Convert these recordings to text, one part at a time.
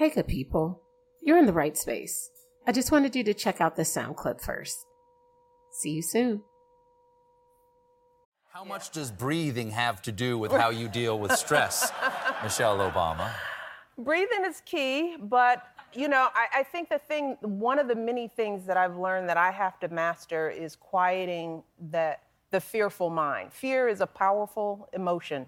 Hey, good people. You're in the right space. I just wanted you to check out this sound clip first. See you soon. How much does breathing have to do with how you deal with stress, Michelle Obama? Breathing is key, but you know, I, I, think the thing, one of the many things that I've learned that I have to master is quieting the, the fearful mind. Fear is a powerful emotion.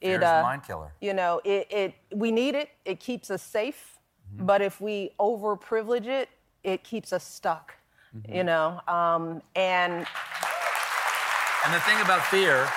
Fear it, is uh, a mind killer. You know, it, it, we need it. It keeps us safe. Mm-hmm. But if we overprivilege it, it keeps us stuck. Mm-hmm. You know, um, and and the thing about fear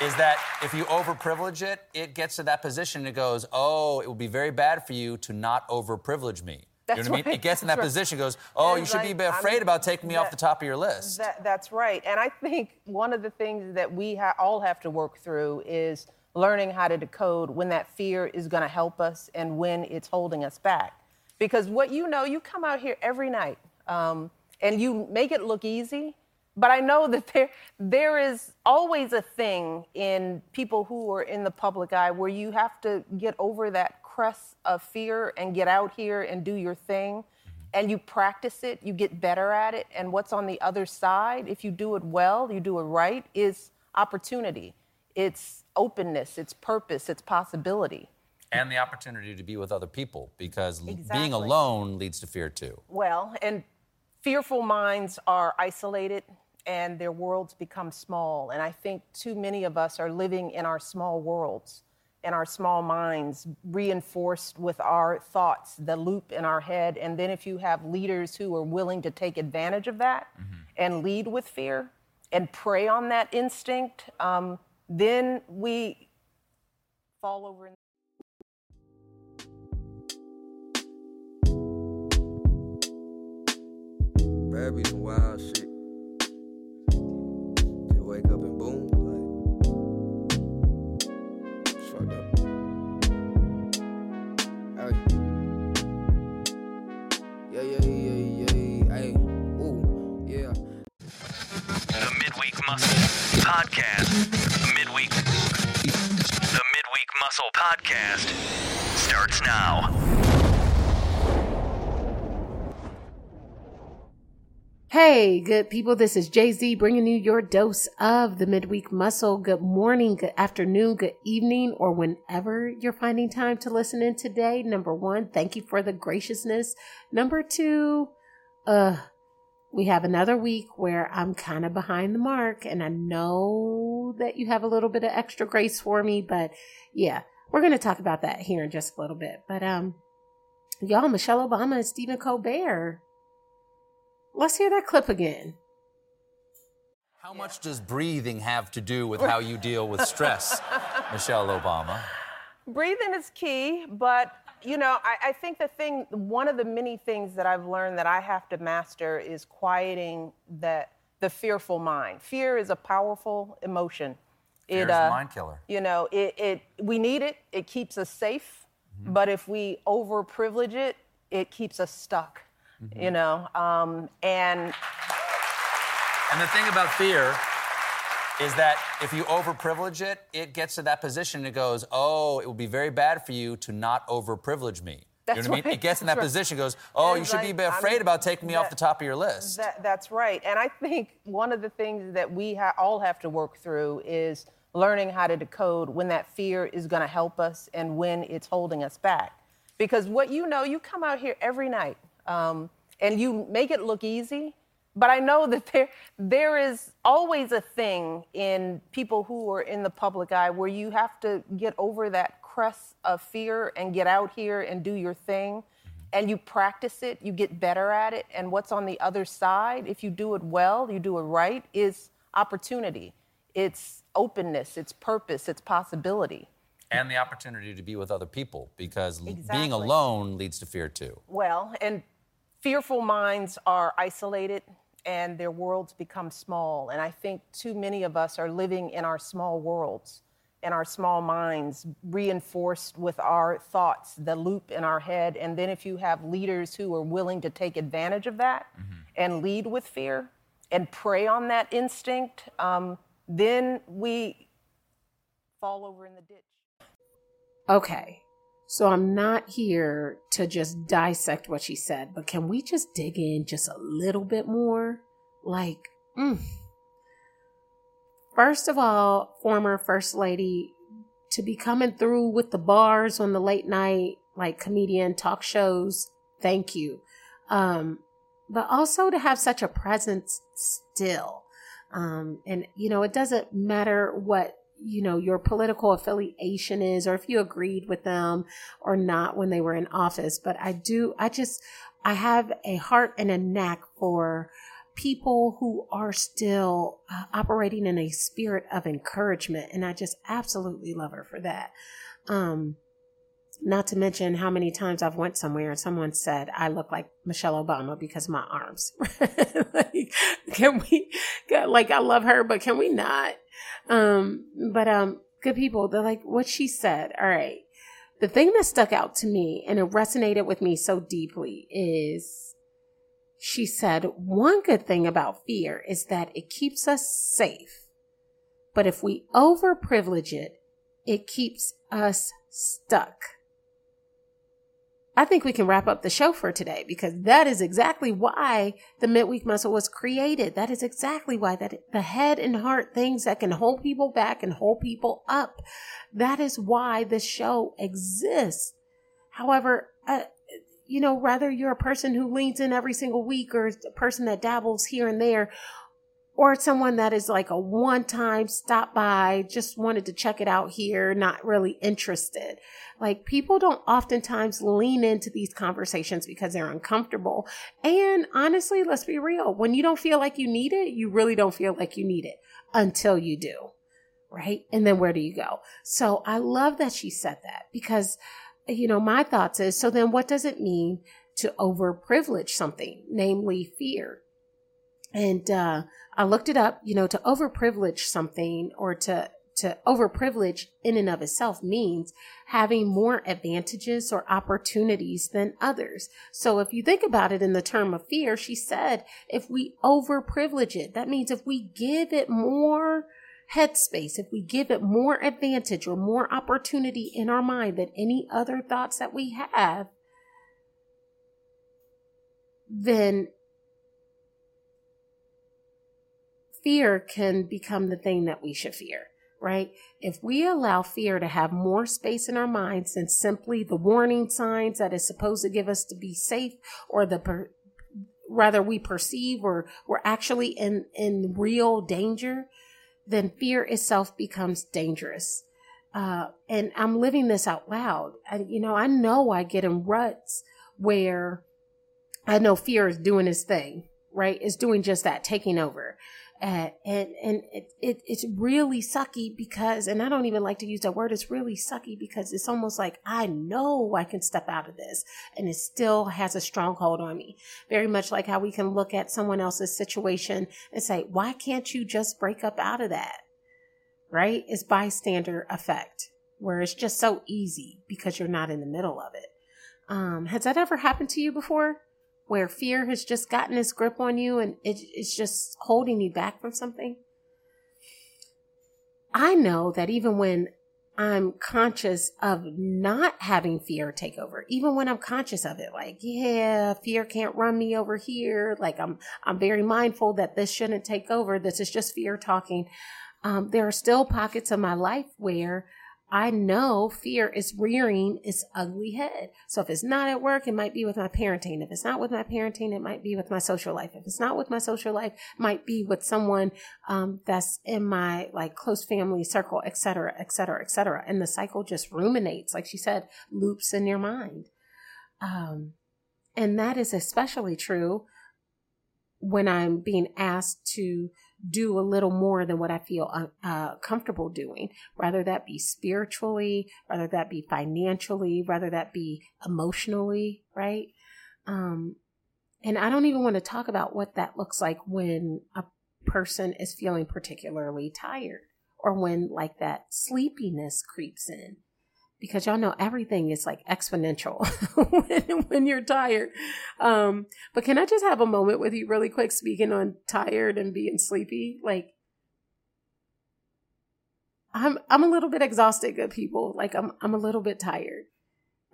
is that if you overprivilege it, it gets to that position and it goes, oh, it would be very bad for you to not overprivilege me. That's you know what right. I mean? It gets in that that's position, goes, oh, you should right. be afraid I mean, about taking me that, off the top of your list. That, that's right. And I think one of the things that we ha- all have to work through is learning how to decode when that fear is going to help us and when it's holding us back. Because what you know, you come out here every night um, and you make it look easy, but I know that there, there is always a thing in people who are in the public eye where you have to get over that crust of fear and get out here and do your thing. Mm-hmm. And you practice it, you get better at it. And what's on the other side, if you do it well, you do it right, is opportunity. It's openness, it's purpose, it's possibility. And the opportunity to be with other people because exactly. being alone leads to fear too. Well, and fearful minds are isolated and their worlds become small. And I think too many of us are living in our small worlds, in our small minds, reinforced with our thoughts, the loop in our head. And then if you have leaders who are willing to take advantage of that mm-hmm. and lead with fear and prey on that instinct, um, then we fall over. In- Baby, wild shit. wake up and boom, like, it's fucked up. Hey. Yeah, yeah, yeah, yeah, hey, ooh, yeah. The Midweek Muscle Podcast. Muscle Podcast starts now. Hey, good people. This is JZ bringing you your dose of the midweek muscle. Good morning, good afternoon, good evening, or whenever you're finding time to listen in today. Number one, thank you for the graciousness. Number two, uh, we have another week where I'm kind of behind the mark, and I know that you have a little bit of extra grace for me, but yeah, we're going to talk about that here in just a little bit. But, um, y'all, Michelle Obama and Stephen Colbert Let's hear that clip again. How much does breathing have to do with how you deal with stress, Michelle Obama? Breathing is key, but you know, I, I, think the thing, one of the many things that I've learned that I have to master is quieting the, the fearful mind. Fear is a powerful emotion. Fear it, is uh, a mind killer. You know, it, it, we need it. It keeps us safe. Mm-hmm. But if we overprivilege it, it keeps us stuck mm-hmm. you know, um, and. And the thing about fear is that if you overprivilege it, it gets to that position and it goes, oh, it would be very bad for you to not overprivilege me. That's you know what right. I mean? It gets in that right. position, goes, oh, you should be afraid I mean, about taking me that, off the top of your list. That, that's right. And I think one of the things that we ha- all have to work through is learning how to decode when that fear is going to help us and when it's holding us back. Because what you know, you come out here every night. Um, and you make it look easy. But I know that there, there is always a thing in people who are in the public eye where you have to get over that crest of fear and get out here and do your thing. Mm-hmm. And you practice it, you get better at it. And what's on the other side, if you do it well, you do it right, is opportunity. It's openness, it's purpose, it's possibility. And the opportunity to be with other people because exactly. being alone leads to fear too. Well, and fearful minds are isolated and their worlds become small. And I think too many of us are living in our small worlds, in our small minds, reinforced with our thoughts, the loop in our head. And then if you have leaders who are willing to take advantage of that mm-hmm. and lead with fear and prey on that instinct, um, then we fall over in the ditch. Okay. So I'm not here to just dissect what she said, but can we just dig in just a little bit more? Like, mm. first of all, former First Lady to be coming through with the bars on the late night, like comedian talk shows, thank you. Um, but also to have such a presence still. Um, and, you know, it doesn't matter what you know your political affiliation is or if you agreed with them or not when they were in office but i do i just i have a heart and a knack for people who are still uh, operating in a spirit of encouragement and i just absolutely love her for that. Um not to mention how many times I've went somewhere and someone said I look like Michelle Obama because of my arms. like, can we? Like I love her, but can we not? Um, but um, good people, they're like what she said. All right. The thing that stuck out to me and it resonated with me so deeply is she said, one good thing about fear is that it keeps us safe. But if we overprivilege it, it keeps us stuck. I think we can wrap up the show for today because that is exactly why the midweek muscle was created. That is exactly why that the head and heart things that can hold people back and hold people up. That is why the show exists. However, uh, you know, whether you're a person who leans in every single week or a person that dabbles here and there, or someone that is like a one time stop by, just wanted to check it out here, not really interested. Like people don't oftentimes lean into these conversations because they're uncomfortable. And honestly, let's be real. When you don't feel like you need it, you really don't feel like you need it until you do. Right. And then where do you go? So I love that she said that because, you know, my thoughts is, so then what does it mean to overprivilege something, namely fear? And, uh, I looked it up, you know, to overprivilege something or to to overprivilege in and of itself means having more advantages or opportunities than others. So if you think about it in the term of fear, she said, if we overprivilege it, that means if we give it more headspace, if we give it more advantage or more opportunity in our mind than any other thoughts that we have, then fear can become the thing that we should fear right? If we allow fear to have more space in our minds than simply the warning signs that is supposed to give us to be safe or the per- rather we perceive or we're actually in in real danger, then fear itself becomes dangerous. Uh, and I'm living this out loud. I, you know, I know I get in ruts where I know fear is doing its thing, right? It's doing just that, taking over. And and it, it it's really sucky because and I don't even like to use that word it's really sucky because it's almost like I know I can step out of this and it still has a stronghold on me. Very much like how we can look at someone else's situation and say why can't you just break up out of that? Right? It's bystander effect where it's just so easy because you're not in the middle of it. Um, has that ever happened to you before where fear has just gotten its grip on you and it, it's just holding you back from something. I know that even when I'm conscious of not having fear take over, even when I'm conscious of it, like, yeah, fear can't run me over here. Like I'm, I'm very mindful that this shouldn't take over. This is just fear talking. Um, there are still pockets of my life where I know fear is rearing its ugly head. So if it's not at work, it might be with my parenting. If it's not with my parenting, it might be with my social life. If it's not with my social life, might be with someone um, that's in my like close family circle, et cetera, et cetera, et cetera. And the cycle just ruminates, like she said, loops in your mind. Um, and that is especially true when I'm being asked to do a little more than what I feel uh, uh, comfortable doing, whether that be spiritually, whether that be financially, whether that be emotionally, right? Um, and I don't even want to talk about what that looks like when a person is feeling particularly tired or when like that sleepiness creeps in because y'all know everything is like exponential when, when, you're tired. Um, but can I just have a moment with you really quick speaking on tired and being sleepy? Like I'm I'm a little bit exhausted, good people. Like I'm I'm a little bit tired.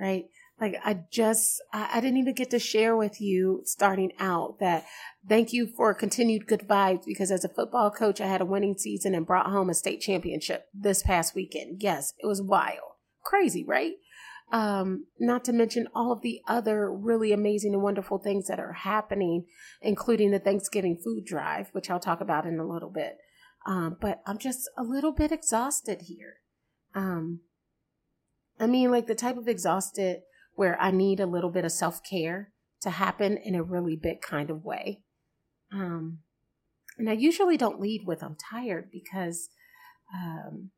right? Like I just, I, I didn't even get to share with you starting out that thank you for continued good vibes because as a football coach, I had a winning season and brought home a state championship this past weekend. Yes, it was wild. Crazy, right? Um, not to mention all of the other really amazing and wonderful things that are happening, including the Thanksgiving food drive, which I'll talk about in a little bit. Um, but I'm just a little bit exhausted here. Um, I mean, like the type of exhausted where I need a little bit of self care to happen in a really big kind of way. Um, and I usually don't lead with I'm tired because um,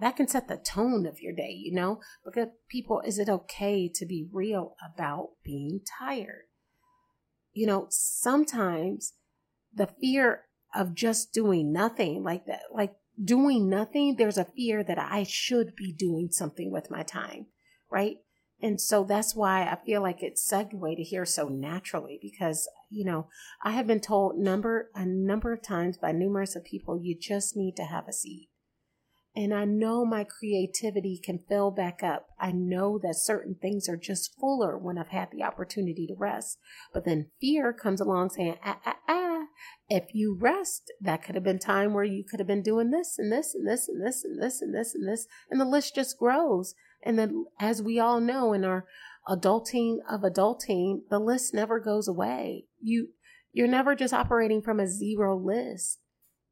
that can set the tone of your day, you know? Because people, is it okay to be real about being tired? You know, sometimes the fear of just doing nothing like that, like doing nothing, there's a fear that I should be doing something with my time, right? And so that's why I feel like it's segued to here so naturally because, you know, I have been told number a number of times by numerous of people, you just need to have a seat. And I know my creativity can fill back up. I know that certain things are just fuller when I've had the opportunity to rest. But then fear comes along saying, ah, ah, ah, if you rest, that could have been time where you could have been doing this and this and this and this and this and this and this. And the list just grows. And then, as we all know in our adulting of adulting, the list never goes away. You, you're never just operating from a zero list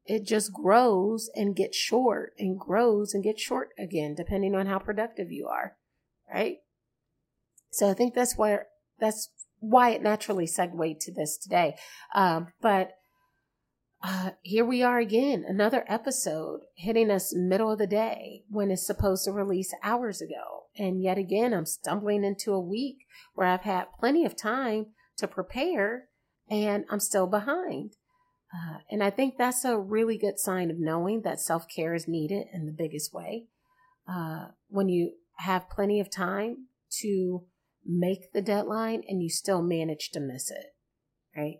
it just grows and gets short and grows and gets short again, depending on how productive you are. Right. So I think that's where, that's why it naturally segued to this today. Um, but uh, here we are again, another episode hitting us middle of the day when it's supposed to release hours ago. And yet again, I'm stumbling into a week where I've had plenty of time to prepare and I'm still behind. Uh, and I think that's a really good sign of knowing that self care is needed in the biggest way. Uh, when you have plenty of time to make the deadline and you still manage to miss it, right?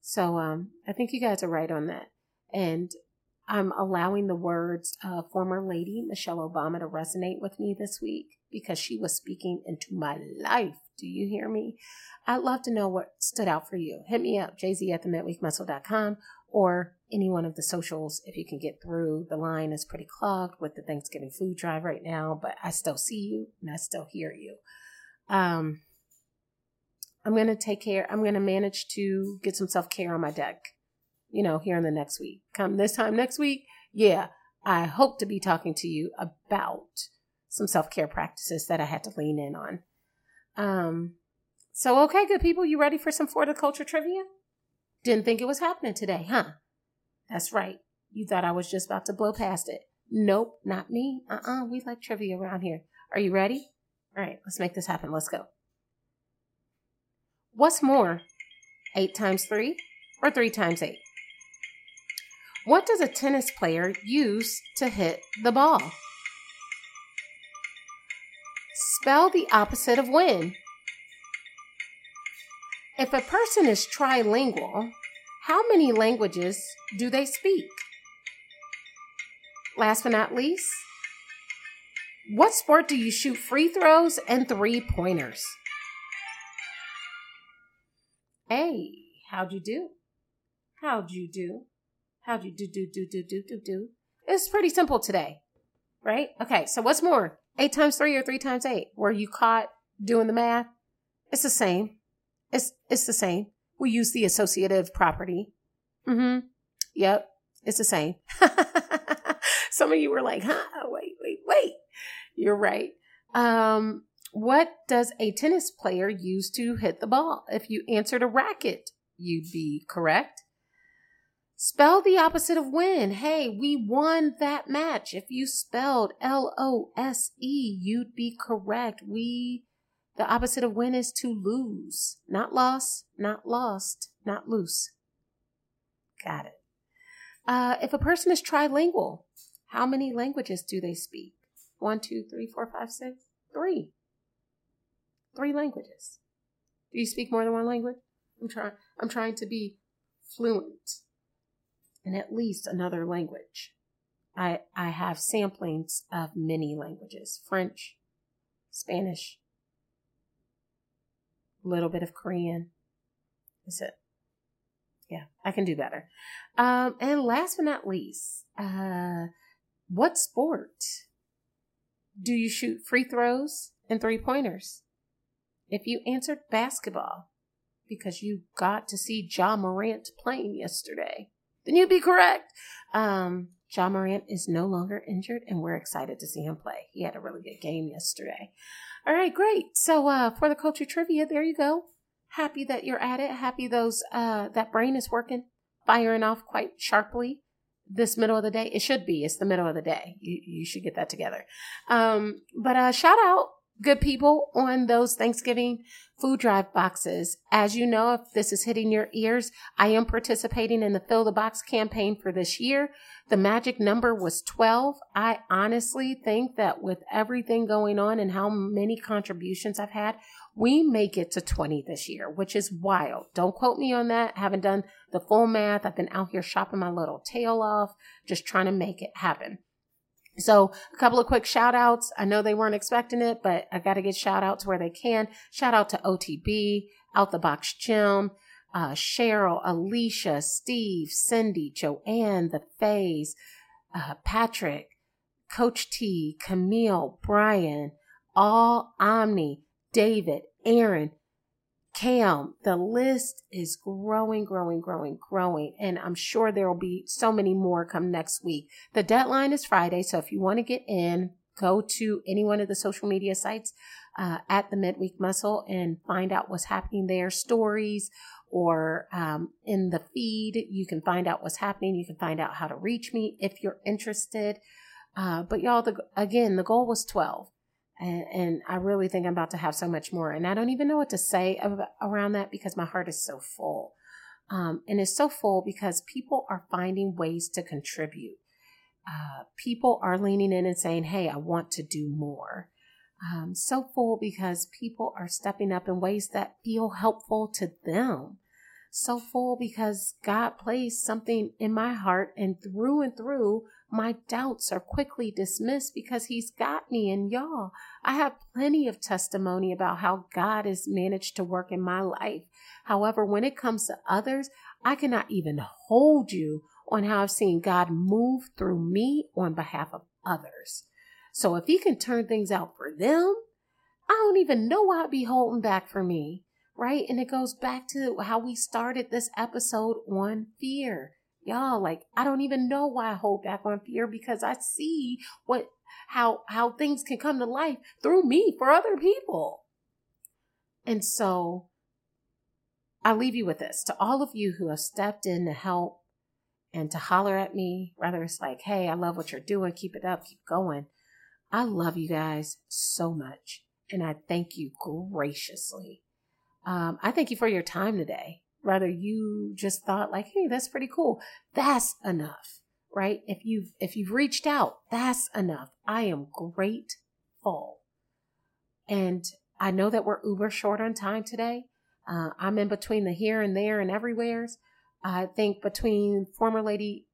So um, I think you guys are right on that. And I'm allowing the words of former lady Michelle Obama to resonate with me this week because she was speaking into my life. Do you hear me? I'd love to know what stood out for you. Hit me up, jz at the midweekmuscle.com or any one of the socials if you can get through. The line is pretty clogged with the Thanksgiving food drive right now, but I still see you and I still hear you. Um, I'm going to take care, I'm going to manage to get some self care on my deck, you know, here in the next week. Come this time next week, yeah, I hope to be talking to you about some self care practices that I had to lean in on. Um, so, okay, good people, you ready for some Florida culture trivia? Didn't think it was happening today, huh? That's right. You thought I was just about to blow past it. Nope, not me. Uh uh-uh, uh we like trivia around here. Are you ready? All right, let's make this happen. Let's go. What's more, 8 times 3 or 3 times 8? What does a tennis player use to hit the ball? Spell the opposite of win. If a person is trilingual, how many languages do they speak? Last but not least, what sport do you shoot free throws and three pointers? Hey, how'd you do? How'd you do? How'd you do, do, do, do, do, do, do? It's pretty simple today, right? Okay, so what's more? Eight times three or three times eight? Were you caught doing the math? It's the same. It's it's the same. We use the associative property. Mm-hmm. Yep. It's the same. Some of you were like, huh, wait, wait, wait. You're right. Um, what does a tennis player use to hit the ball? If you answered a racket, you'd be correct. Spell the opposite of win. Hey, we won that match. If you spelled L O S E, you'd be correct. We the opposite of win is to lose. Not loss, not lost, not loose. Got it. Uh, if a person is trilingual, how many languages do they speak? One, two, three, four, five, six, three. Three languages. Do you speak more than one language? I'm trying. I'm trying to be fluent in at least another language. I I have samplings of many languages: French, Spanish, a little bit of Korean. That's it. Yeah, I can do better. Um, and last but not least, uh, what sport do you shoot free throws and three pointers? If you answered basketball because you got to see Ja Morant playing yesterday, then you'd be correct. Um, Ja Morant is no longer injured, and we're excited to see him play. He had a really good game yesterday. All right, great. So uh, for the culture trivia, there you go. Happy that you're at it. Happy those uh, that brain is working, firing off quite sharply this middle of the day. It should be. It's the middle of the day. You you should get that together. Um, but uh, shout out good people on those Thanksgiving food drive boxes. As you know, if this is hitting your ears, I am participating in the Fill the Box campaign for this year. The magic number was 12. I honestly think that with everything going on and how many contributions I've had, we may get to 20 this year, which is wild. Don't quote me on that. I haven't done the full math. I've been out here shopping my little tail off, just trying to make it happen. So a couple of quick shout outs. I know they weren't expecting it, but I got to get shout outs where they can. Shout out to OTB, Out the Box Gym, uh, Cheryl, Alicia, Steve, Cindy, Joanne, The Fays, uh, Patrick, Coach T, Camille, Brian, all Omni, David, Aaron, Cam, the list is growing, growing, growing, growing. And I'm sure there will be so many more come next week. The deadline is Friday. So if you want to get in, go to any one of the social media sites uh, at the Midweek Muscle and find out what's happening there, stories, or um, in the feed. You can find out what's happening. You can find out how to reach me if you're interested. Uh, but y'all, the, again, the goal was 12. And, and, I really think I'm about to have so much more. And I don't even know what to say about, around that because my heart is so full. Um, and it's so full because people are finding ways to contribute. Uh, people are leaning in and saying, Hey, I want to do more. Um, so full because people are stepping up in ways that feel helpful to them. So full because God placed something in my heart and through and through my doubts are quickly dismissed because he's got me. And y'all, I have plenty of testimony about how God has managed to work in my life. However, when it comes to others, I cannot even hold you on how I've seen God move through me on behalf of others. So if he can turn things out for them, I don't even know why I'd be holding back for me. Right. And it goes back to how we started this episode on fear. Y'all like i don't even know why i hold back on fear because i see what how how things can come to life through me for other people. And so i leave you with this. To all of you who have stepped in to help and to holler at me whether it's like hey i love what you're doing. Keep it up. Keep going. I love you guys so much and i thank you graciously um, i thank you for your time today. Rather you just thought like hey that's pretty cool. That's enough right? If you've if you've reached out that's enough. I am grateful. And i know that we're uber short on time today. Uh, i'm in between the here and there and everywheres. I think between former lady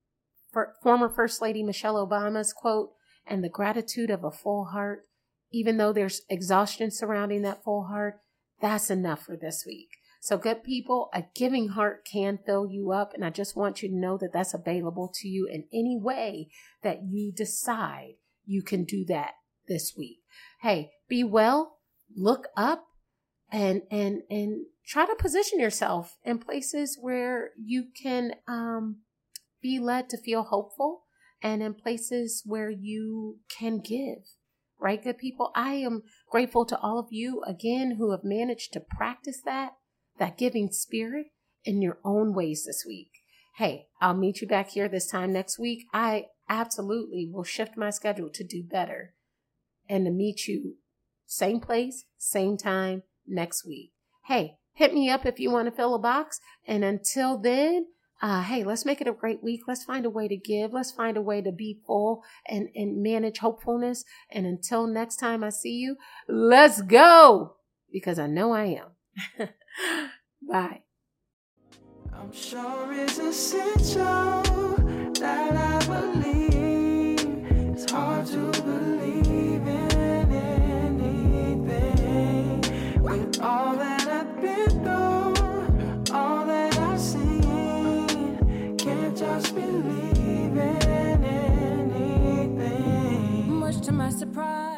for, former first lady michelle obama's quote and the gratitude of a full heart even though there's exhaustion surrounding that full heart that's enough for this week so, good people, a giving heart can fill you up. And I just want you to know that that's available to you in any way that you decide you can do that this week. Hey, be well, look up, and and and try to position yourself in places where you can um, be led to feel hopeful and in places where you can give right good people i am grateful to all of you again who have managed to practice that that giving spirit in your own ways this week. Hey, I'll meet you back here this time next week. I absolutely will shift my schedule to do better and to meet you same place, same time next week. Hey, hit me up if you want to fill a box. And until then, uh, hey, let's make it a great week. Let's find a way to give. Let's find a way to be full and, and manage hopefulness. And until next time I see you, let's go because I know I am. Bye. I'm sure it's essential that I believe. It's hard to believe surprise.